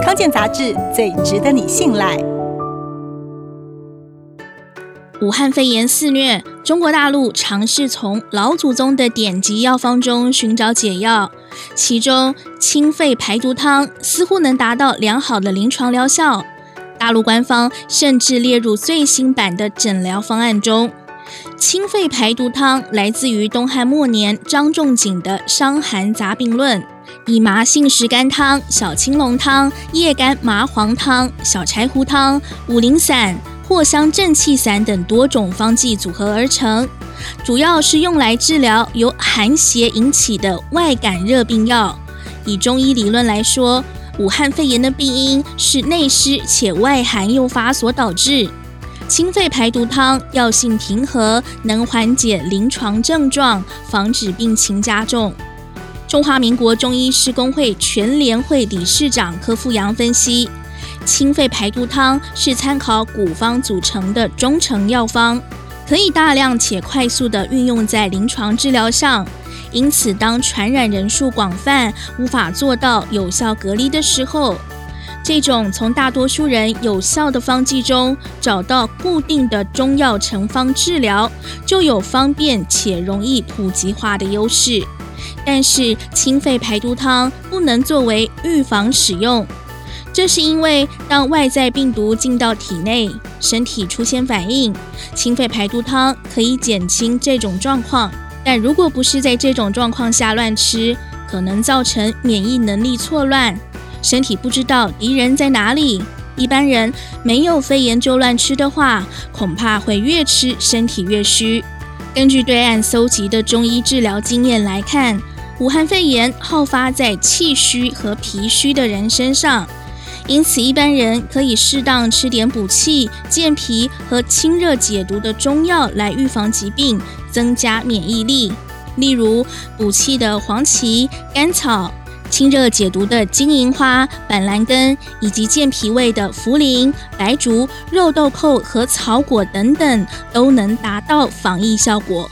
康健杂志最值得你信赖。武汉肺炎肆虐，中国大陆尝试从老祖宗的典籍药方中寻找解药，其中清肺排毒汤似乎能达到良好的临床疗效。大陆官方甚至列入最新版的诊疗方案中。清肺排毒汤来自于东汉末年张仲景的《伤寒杂病论》，以麻杏石甘汤、小青龙汤、叶甘麻黄汤、小柴胡汤、五苓散。藿香正气散等多种方剂组合而成，主要是用来治疗由寒邪引起的外感热病药。以中医理论来说，武汉肺炎的病因是内湿且外寒诱发所导致。清肺排毒汤药性平和，能缓解临床症状，防止病情加重。中华民国中医师公会全联会理事长柯富阳分析。清肺排毒汤是参考古方组成的中成药方，可以大量且快速地运用在临床治疗上。因此，当传染人数广泛，无法做到有效隔离的时候，这种从大多数人有效的方剂中找到固定的中药成方治疗，就有方便且容易普及化的优势。但是，清肺排毒汤不能作为预防使用。这是因为，当外在病毒进到体内，身体出现反应，清肺排毒汤可以减轻这种状况。但如果不是在这种状况下乱吃，可能造成免疫能力错乱，身体不知道敌人在哪里。一般人没有肺炎就乱吃的话，恐怕会越吃身体越虚。根据对岸搜集的中医治疗经验来看，武汉肺炎好发在气虚和脾虚的人身上。因此，一般人可以适当吃点补气、健脾和清热解毒的中药来预防疾病，增加免疫力。例如，补气的黄芪、甘草；清热解毒的金银花、板蓝根，以及健脾胃的茯苓、白术、肉豆蔻和草果等等，都能达到防疫效果。